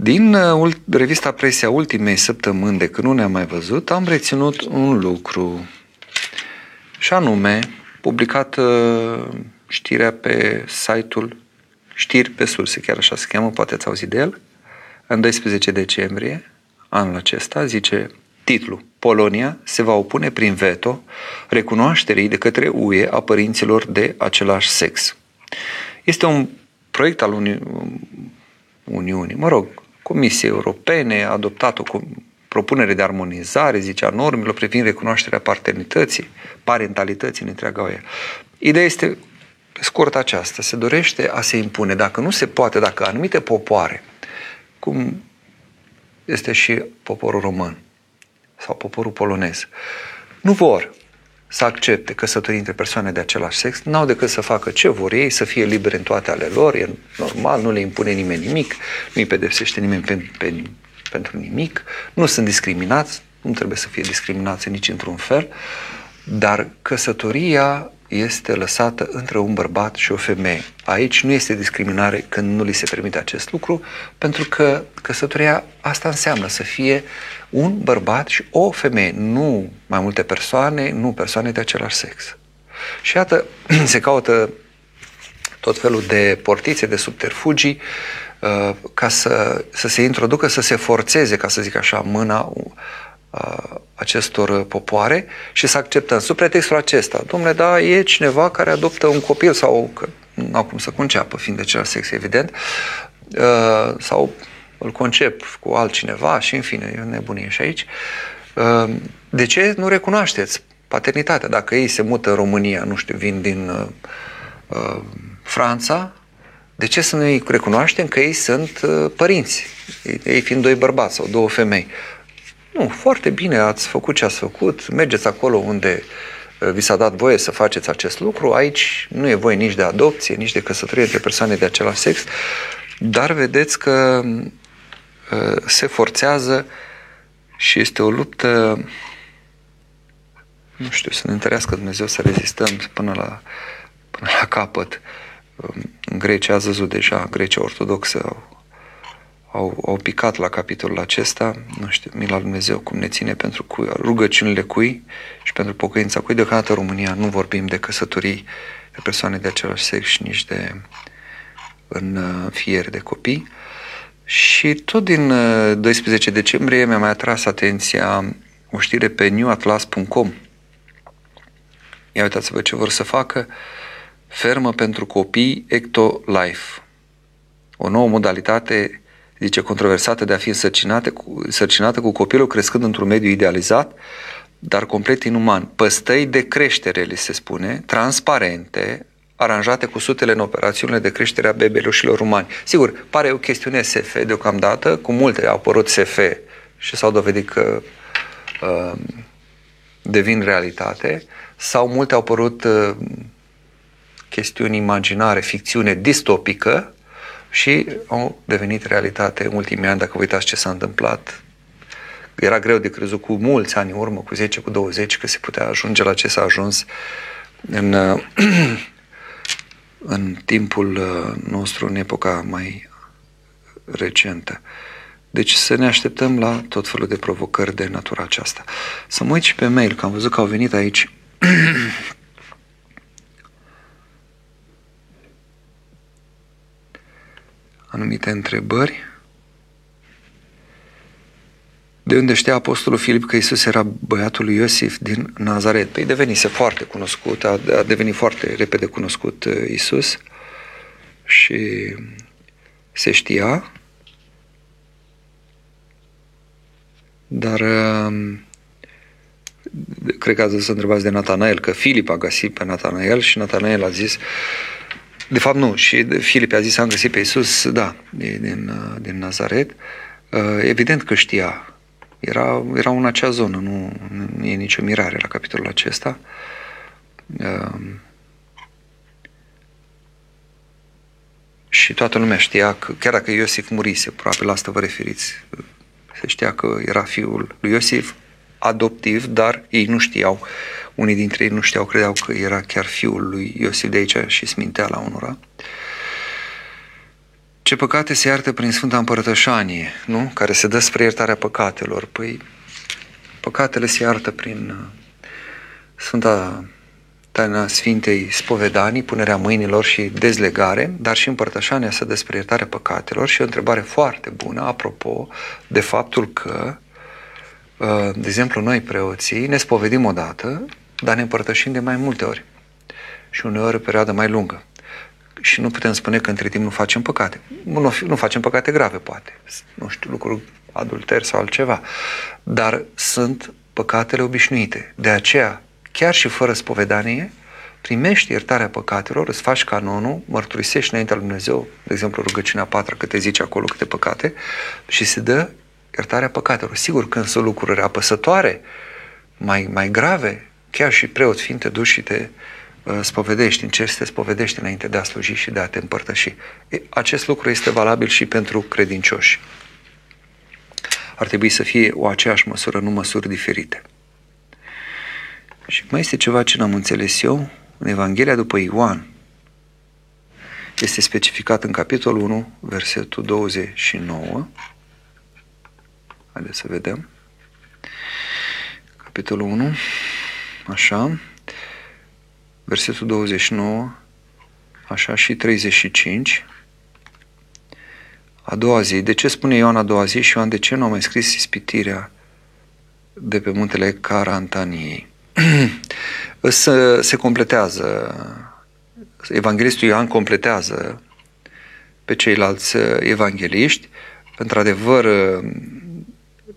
Din uh, revista Presia ultimei săptămâni de când nu ne-am mai văzut, am reținut un lucru și anume publicat uh, știrea pe site-ul Știri pe surse, chiar așa se cheamă, poate ați auzit de el, în 12 decembrie anul acesta, zice titlu Polonia se va opune prin veto recunoașterii de către UE a părinților de același sex. Este un proiect al Uni- Uniunii, mă rog, Comisiei Europene a adoptat o propunere de armonizare, zicea, normelor privind recunoașterea paternității, parentalității în întreaga UE. Ideea este scurt aceasta. Se dorește a se impune, dacă nu se poate, dacă anumite popoare, cum este și poporul român sau poporul polonez, nu vor să accepte căsătorii între persoane de același sex, n-au decât să facă ce vor ei, să fie libere în toate ale lor, e normal, nu le impune nimeni nimic, nu îi pedepsește nimeni pe, pe, pentru nimic, nu sunt discriminați, nu trebuie să fie discriminați nici într-un fel, dar căsătoria este lăsată între un bărbat și o femeie. Aici nu este discriminare când nu li se permite acest lucru, pentru că căsătoria asta înseamnă să fie un bărbat și o femeie, nu mai multe persoane, nu persoane de același sex. Și iată, se caută tot felul de portițe, de subterfugii, uh, ca să, să se introducă, să se forțeze, ca să zic așa, mâna uh, acestor popoare și să acceptăm sub pretextul acesta. Domnule, da, e cineva care adoptă un copil sau că nu au cum să conceapă, fiind de celălalt sex, evident, uh, sau îl concep cu altcineva și, în fine, e o nebunie și aici. De ce nu recunoașteți paternitatea? Dacă ei se mută în România, nu știu, vin din uh, Franța, de ce să nu-i recunoaștem că ei sunt uh, părinți, ei fiind doi bărbați sau două femei? Nu, foarte bine, ați făcut ce ați făcut, mergeți acolo unde uh, vi s-a dat voie să faceți acest lucru, aici nu e voie nici de adopție, nici de căsătorie între persoane de același sex, dar vedeți că uh, se forțează și este o luptă, nu știu, să ne întărească Dumnezeu să rezistăm până la până la capăt. În Grecia ați văzut deja, Grecia ortodoxă au, au, au picat la capitolul acesta, nu știu, mila Lui Dumnezeu cum ne ține pentru cui, rugăciunile cui și pentru pocăința cui. Deocamdată România nu vorbim de căsătorii de persoane de același sex și nici de în uh, fier de copii. Și tot din 12 uh, decembrie mi-a mai atras atenția o știre pe newatlas.com. Ia uitați-vă ce vor să facă. Fermă pentru copii Ecto Life. O nouă modalitate, zice, controversată de a fi însărcinată cu, însărcinată cu copilul crescând într-un mediu idealizat, dar complet inuman. Păstăi de creștere, li se spune, transparente, aranjate cu sutele în operațiunile de creștere a bebelușilor umani. Sigur, pare o chestiune SF deocamdată, cu multe au apărut SF și s-au dovedit că uh, devin realitate, sau multe au apărut uh, chestiuni imaginare, ficțiune distopică și au devenit realitate în ultimii ani, dacă vă uitați ce s-a întâmplat. Era greu de crezut cu mulți ani în urmă, cu 10, cu 20, că se putea ajunge la ce s-a ajuns în, în timpul nostru, în epoca mai recentă. Deci să ne așteptăm la tot felul de provocări de natura aceasta. Să mă uit și pe mail, că am văzut că au venit aici anumite întrebări. De unde știa Apostolul Filip că Isus era băiatul lui Iosif din Nazaret? Păi devenise foarte cunoscut, a, a devenit foarte repede cunoscut uh, Isus și se știa, dar uh, cred că ați să întrebați de Natanael, că Filip a găsit pe Natanael și Natanael a zis, de fapt nu, și Filip a zis, am găsit pe Iisus, da, din, uh, din Nazaret, uh, evident că știa, era, era în acea zonă, nu, nu e nicio mirare la capitolul acesta. Uh, și toată lumea știa că, chiar dacă Iosif murise, probabil la asta vă referiți, se știa că era fiul lui Iosif, adoptiv, dar ei nu știau, unii dintre ei nu știau, credeau că era chiar fiul lui Iosif de aici și smintea la unora. Ce păcate se iartă prin Sfânta Împărătășanie, nu? Care se dă spre iertarea păcatelor. Păi, păcatele se iartă prin uh, Sfânta taina Sfintei Spovedanii, punerea mâinilor și dezlegare, dar și împărtășania să despre iertarea păcatelor și o întrebare foarte bună, apropo de faptul că Uh, de exemplu, noi preoții ne spovedim odată, dar ne împărtășim de mai multe ori și uneori o perioadă mai lungă. Și nu putem spune că între timp nu facem păcate. Nu, nu facem păcate grave, poate. Nu știu, lucruri adulter sau altceva. Dar sunt păcatele obișnuite. De aceea, chiar și fără spovedanie, primești iertarea păcatelor, îți faci canonul, mărturisești înaintea lui Dumnezeu, de exemplu rugăciunea patra, câte zice acolo câte păcate, și se dă iertarea păcatelor. Sigur, când sunt lucruri apăsătoare, mai, mai grave, chiar și preot fiind te duci și te uh, spovedești, încerci să te spovedești înainte de a sluji și de a te împărtăși. E, acest lucru este valabil și pentru credincioși. Ar trebui să fie o aceeași măsură, nu măsuri diferite. Și mai este ceva ce n-am înțeles eu. În Evanghelia după Ioan este specificat în capitolul 1, versetul 29, Haideți să vedem. Capitolul 1, așa, versetul 29, așa, și 35. A doua zi. De ce spune Ioan a doua zi și Ioan de ce nu a mai scris ispitirea de pe muntele Carantaniei? se, se completează, evanghelistul Ioan completează pe ceilalți uh, evangeliști. Într-adevăr, uh,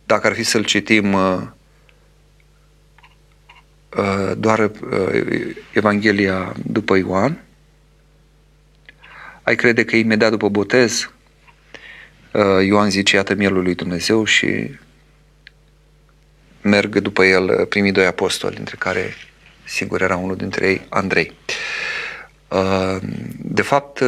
dacă ar fi să-l citim uh, doar Evanghelia după Ioan, ai crede că imediat după botez Ioan zice, iată mielul lui Dumnezeu și merg după el primii doi apostoli, dintre care sigur era unul dintre ei, Andrei. De fapt,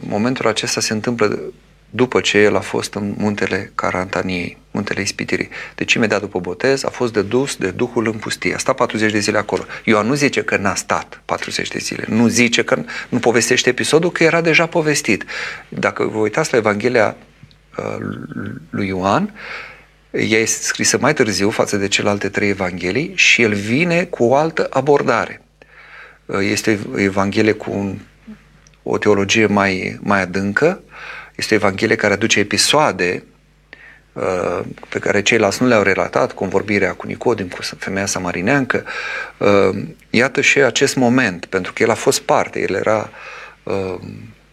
momentul acesta se întâmplă după ce el a fost în muntele Carantaniei, muntele Ispitirii. Deci imediat după botez a fost dedus de Duhul în pustie. A stat 40 de zile acolo. Ioan nu zice că n-a stat 40 de zile. Nu zice că nu povestește episodul, că era deja povestit. Dacă vă uitați la Evanghelia uh, lui Ioan, ea este scrisă mai târziu față de celelalte trei evanghelii și el vine cu o altă abordare. Uh, este o evanghelie cu un, o teologie mai, mai adâncă, este o evanghelie care aduce episoade uh, pe care ceilalți nu le-au relatat, convorbirea cu Nicodim, cu femeia samarineancă. Uh, iată și acest moment, pentru că el a fost parte, el era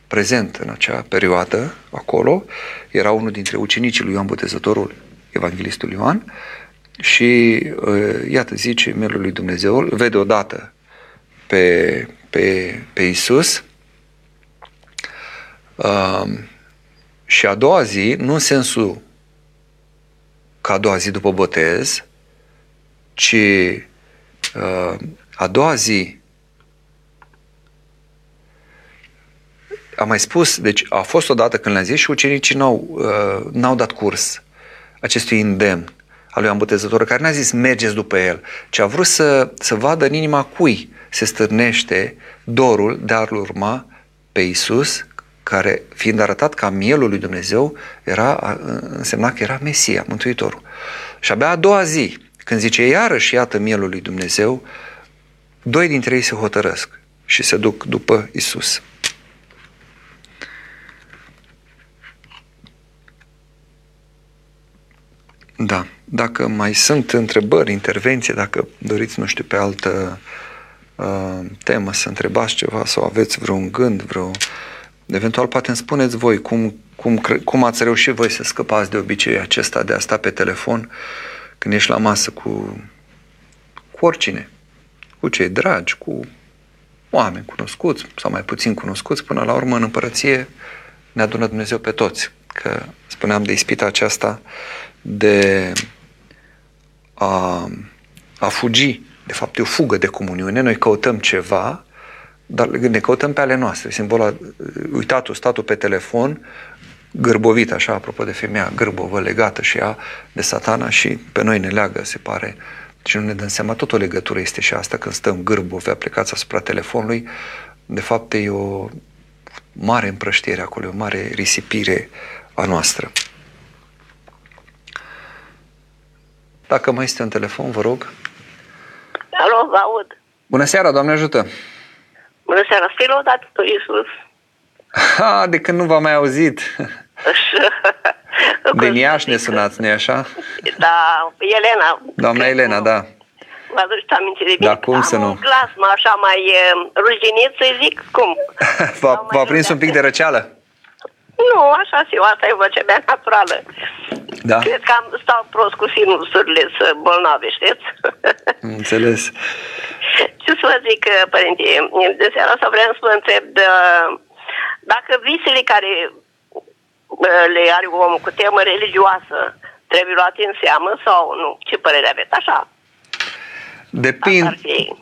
prezent în acea perioadă acolo, era unul dintre ucenicii lui Ioan Botezătorul, evanghelistul Ioan, și iată, zice melul lui Dumnezeu, îl vede odată pe, pe, pe Isus. Uh, și a doua zi, nu în sensul ca a doua zi după botez, ci uh, a doua zi am mai spus, deci a fost odată când le-am zis și ucenicii n-au, uh, n-au dat curs acestui îndemn al lui Ambutezător, care n-a zis mergeți după el, ci a vrut să, să vadă în inima cui se stârnește dorul de a-L urma pe Isus, care, fiind arătat ca mielul lui Dumnezeu, era, însemna că era Mesia, Mântuitorul. Și abia a doua zi, când zice iarăși iată mielul lui Dumnezeu, doi dintre ei se hotărăsc și se duc după Isus. Da, dacă mai sunt întrebări, intervenții, dacă doriți, nu știu, pe altă uh, temă să întrebați ceva sau aveți vreun gând, vreo... Eventual poate îmi spuneți voi cum, cum, cum ați reușit voi să scăpați de obiceiul acesta de a sta pe telefon când ești la masă cu, cu oricine, cu cei dragi, cu oameni cunoscuți sau mai puțin cunoscuți, până la urmă în împărăție ne adună Dumnezeu pe toți. Că spuneam de ispita aceasta de a, a fugi. De fapt, e o fugă de comuniune. Noi căutăm ceva, dar ne căutăm pe ale noastre. Simbolul, uitatul, statul pe telefon, gârbovit, așa, apropo de femeia gârbovă, legată și ea de satana și pe noi ne leagă, se pare, și nu ne dăm seama, tot o legătură este și asta când stăm gârbovi aplicați asupra telefonului, de fapt e o mare împrăștiere acolo, o mare risipire a noastră. Dacă mai este un telefon, vă rog. Alo, vă aud. Bună seara, Doamne ajută! Bună seara, fi lăudat tu, Iisus. Ha, de când nu v-am mai auzit. Din Iași ne sunați, nu așa? Da, Elena. Doamna Elena, da. Vă aduceți aminte de bine. Da, cum Am să nu? un glas mă, așa mai uh, ruginit, să zic, cum? v-a, v-a prins un pic de răceală? Nu, așa și eu, asta e vocea mea naturală. Da? Cred că am stau prost cu sinusurile să bolnave, știți? Înțeles. Ce să vă zic, părinte, de seara asta vreau să vă întreb de, dacă visele care le are omul cu temă religioasă trebuie luate în seamă sau nu? Ce părere aveți? Așa. Depind,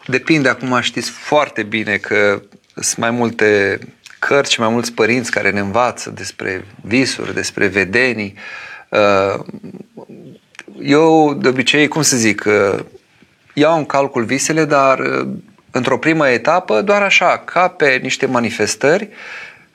depinde, acum știți foarte bine că sunt mai multe cărți și mai mulți părinți care ne învață despre visuri, despre vedenii. Uh, eu, de obicei, cum să zic, uh, iau în calcul visele, dar uh, într-o primă etapă, doar așa, ca pe niște manifestări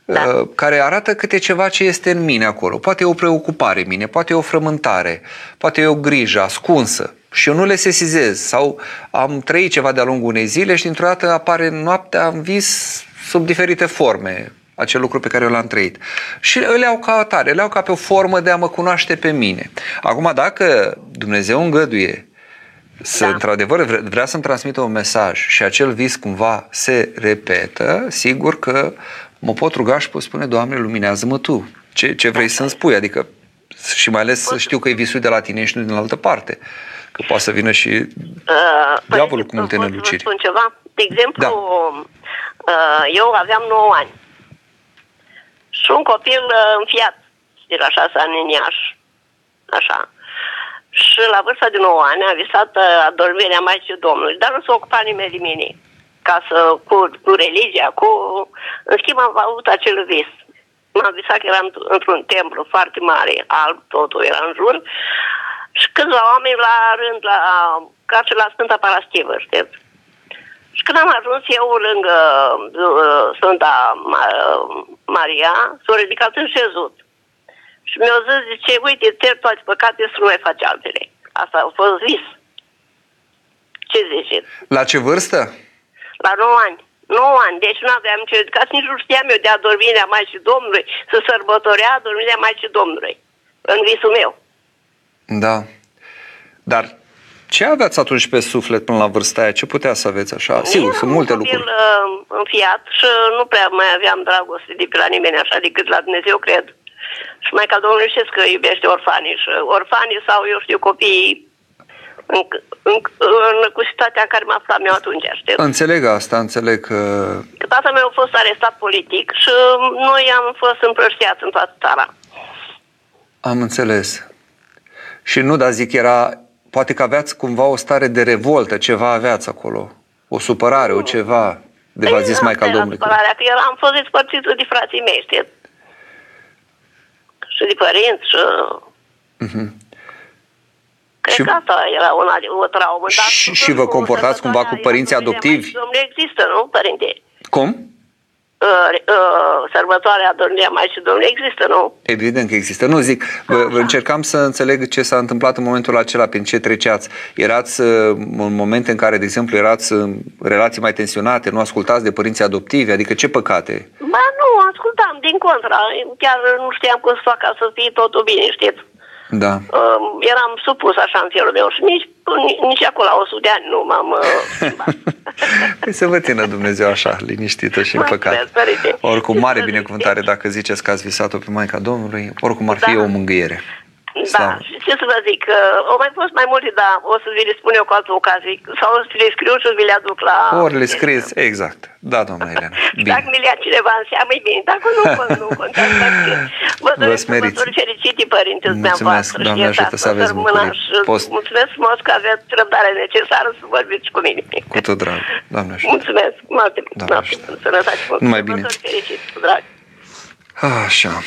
da. care arată câte ceva ce este în mine acolo. Poate e o preocupare în mine, poate e o frământare, poate e o grijă ascunsă și eu nu le sesizez sau am trăit ceva de-a lungul unei zile și dintr-o dată apare noaptea în vis sub diferite forme acel lucru pe care eu l-am trăit. Și îl iau ca atare, îl iau ca pe o formă de a mă cunoaște pe mine. Acum, dacă Dumnezeu îngăduie să, Da. într-adevăr, vre- vrea să-mi transmită un mesaj și acel vis cumva se repetă, sigur că mă pot ruga și pot spune, Doamne, luminează-mă Tu. Ce, ce vrei să-mi spui? Adică, și mai ales să știu că e visul de la tine și nu din altă parte. Că poate să vină și Uh, Diavolul păi, cu multe pot să vă neluciri. spun ceva? De exemplu, Da. Uh, eu aveam 9 ani și un copil uh, înfiat de la 6 ani în Iași. Așa. Și la vârsta de 9 ani a visat uh, adormirea Maicii Domnului, dar nu s-a ocupat nimeni de mine. Ca să, cu, cu religia, cu... În schimb am avut acel vis. M-am visat că eram într-un templu foarte mare, alb, totul era în jur, și câțiva oameni la rând, la, ca și la Sfânta Parastivă, știți? Și când am ajuns eu lângă uh, Sfânta Ma- Maria, s-a ridicat în șezut. Și mi-a zis, zice, uite, te toate păcate să nu mai faci altele. Asta a fost vis. Ce ziceți? La ce vârstă? La 9 ani. 9 ani, deci nu aveam ce educație, nici nu știam eu de adormirea Maicii Domnului, să sărbătorea adormirea Maicii Domnului, în visul meu. Da. Dar ce aveați atunci pe suflet până la vârsta aia? Ce putea să aveți așa? Sigur, Eram sunt multe un copil, lucruri. uh, înfiat și nu prea mai aveam dragoste de pe la nimeni așa decât la Dumnezeu, cred. Și mai ca Domnul știți că iubește orfanii și orfanii sau, eu știu, copiii în, în, în, cu situația în care mă aflam eu atunci, știți? Înțeleg asta, înțeleg că... Că tatăl meu a fost arestat politic și noi am fost împrăștiați în toată țara. Am înțeles. Și nu, dar zic, era... Poate că aveați cumva o stare de revoltă, ceva aveați acolo. O supărare, o ceva. De v-a zis Păi, Maica asta era Domnului. supărarea, că eu am fost despărțită de frații mei, știți? Și de părinți și... Cred Și- că asta era una, o traumă. Dar Și- cu- și vă cu comportați cumva cu sărbătoarea părinții adormirea adoptivi? Maicii Domnului există, nu, părinte? Cum? Uh, uh, sărbătoarea adormirea Maicii Domnului există, nu? Evident că există. Nu, zic, vă, vă încercam să înțeleg ce s-a întâmplat în momentul acela, prin ce treceați. Erați uh, în momente în care, de exemplu, erați în relații mai tensionate, nu ascultați de părinții adoptivi, adică ce păcate? Ba nu, ascultam, din contra. Chiar nu știam cum să fac ca să fie totul bine, știți? Da. Uh, eram supus așa în felul meu și nici, nici, nici acolo la 100 de ani nu m-am uh, schimbat. Păi să vă țină Dumnezeu așa, liniștită și în păcat. Mulțumesc, părinte. Oricum, Ce mare să zic, binecuvântare deci- dacă ziceți că ați visat-o pe Maica Domnului, oricum ar fi Da. o mângâiere. Da, Slavă. și ce să vă zic, uh, au mai fost mai multe, dar o să vi le spun eu cu altă ocazie, sau o să vi le scriu și vi le aduc la... Ori le scrieți, exact. Da, doamna Elena. Și Dacă Bine. mi le ia cineva în seamă, e bine. Dacă nu, nu contează. Vă Vă doresc smeriți. sărbători fericite, părinții Mulțumesc, dumneavoastră. Doamne și ajută să aveți rămână bucurii. și Post- Mulțumesc frumos că aveți răbdare necesară să vorbiți cu mine. Cu tot drag. Doamne ajută. Mulțumesc. Noapte, Doamne noapte, ajută. sănătate. Numai bine. Sărbători fericite, cu drag. Așa.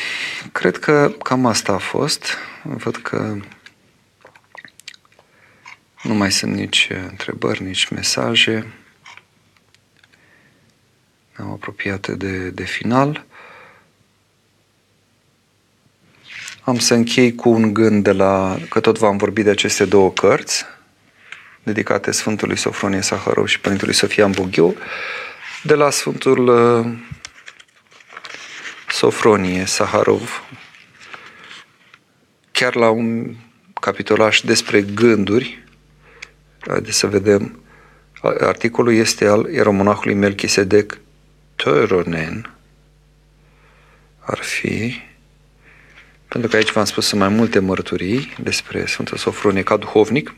Cred că cam asta a fost. Văd că nu mai sunt nici uh, întrebări, nici mesaje. Ne-am apropiat de, de final. Am să închei cu un gând de la, că tot v-am vorbit de aceste două cărți, dedicate Sfântului Sofronie Saharov și Părintelui Sofia Bughiu, de la Sfântul uh, Sofronie Saharov, chiar la un capitolaș despre gânduri, haideți să vedem, articolul este al ieromonahului Melchisedec Toronen, ar fi, pentru că aici v-am spus sunt mai multe mărturii despre Sfântul Sofronie ca duhovnic.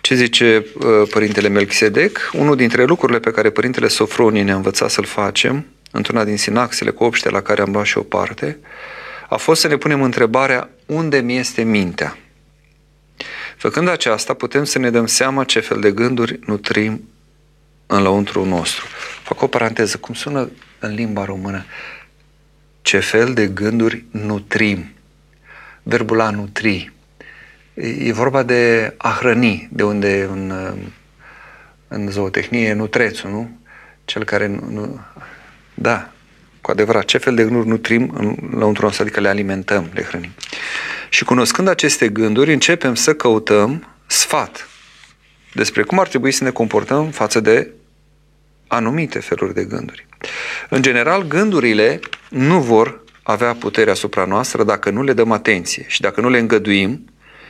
Ce zice uh, Părintele Melchisedec? Unul dintre lucrurile pe care Părintele Sofronie ne-a învățat să-l facem, într-una din sinaxele cu obște la care am luat și o parte, a fost să ne punem întrebarea unde mi este mintea. Făcând aceasta, putem să ne dăm seama ce fel de gânduri nutrim în lăuntru nostru. Fac o paranteză, cum sună în limba română? Ce fel de gânduri nutrim? Verbul a nutri. E vorba de a hrăni, de unde în, în zootehnie nutrețul, nu? Cel care nu, nu... Da, cu adevărat, ce fel de gânduri nutrim în, lăuntru nostru, adică le alimentăm, le hrănim. Și cunoscând aceste gânduri, începem să căutăm sfat despre cum ar trebui să ne comportăm față de anumite feluri de gânduri. În general, gândurile nu vor avea putere asupra noastră dacă nu le dăm atenție și dacă nu le îngăduim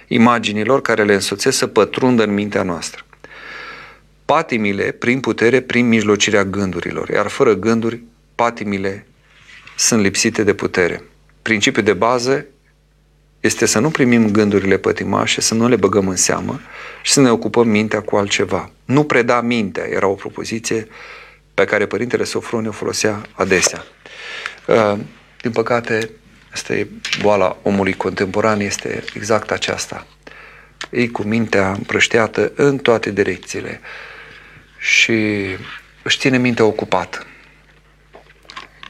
imaginilor care le însoțesc să pătrundă în mintea noastră. Patimile prin putere, prin mijlocirea gândurilor, iar fără gânduri, patimile sunt lipsite de putere. Principiul de bază este să nu primim gândurile pătimașe, să nu le băgăm în seamă și să ne ocupăm mintea cu altceva. Nu preda mintea, era o propoziție pe care Părintele Sofroniu o folosea adesea. Uh, din păcate, asta e boala omului contemporan, este exact aceasta. Ei cu mintea împrășteată în toate direcțiile și își ține mintea ocupată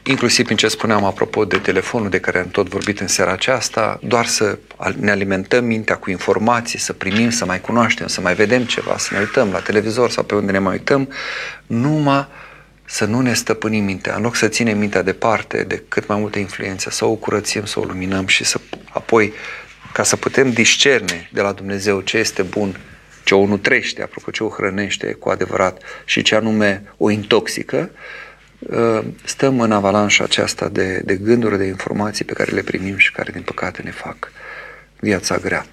inclusiv prin ce spuneam apropo de telefonul de care am tot vorbit în seara aceasta, doar să ne alimentăm mintea cu informații, să primim, să mai cunoaștem, să mai vedem ceva, să ne uităm la televizor sau pe unde ne mai uităm, numai să nu ne stăpânim mintea, în loc să ținem mintea departe de cât mai multe influențe, să o curățim, să o luminăm și să apoi, ca să putem discerne de la Dumnezeu ce este bun, ce o nutrește, apropo ce o hrănește cu adevărat și ce anume o intoxică, Uh, stăm în avalanșa aceasta de, de gânduri, de informații pe care le primim și care, din păcate, ne fac viața grea.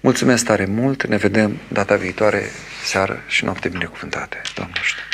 Mulțumesc tare mult, ne vedem data viitoare, seară și noapte binecuvântate. Doamne ajută!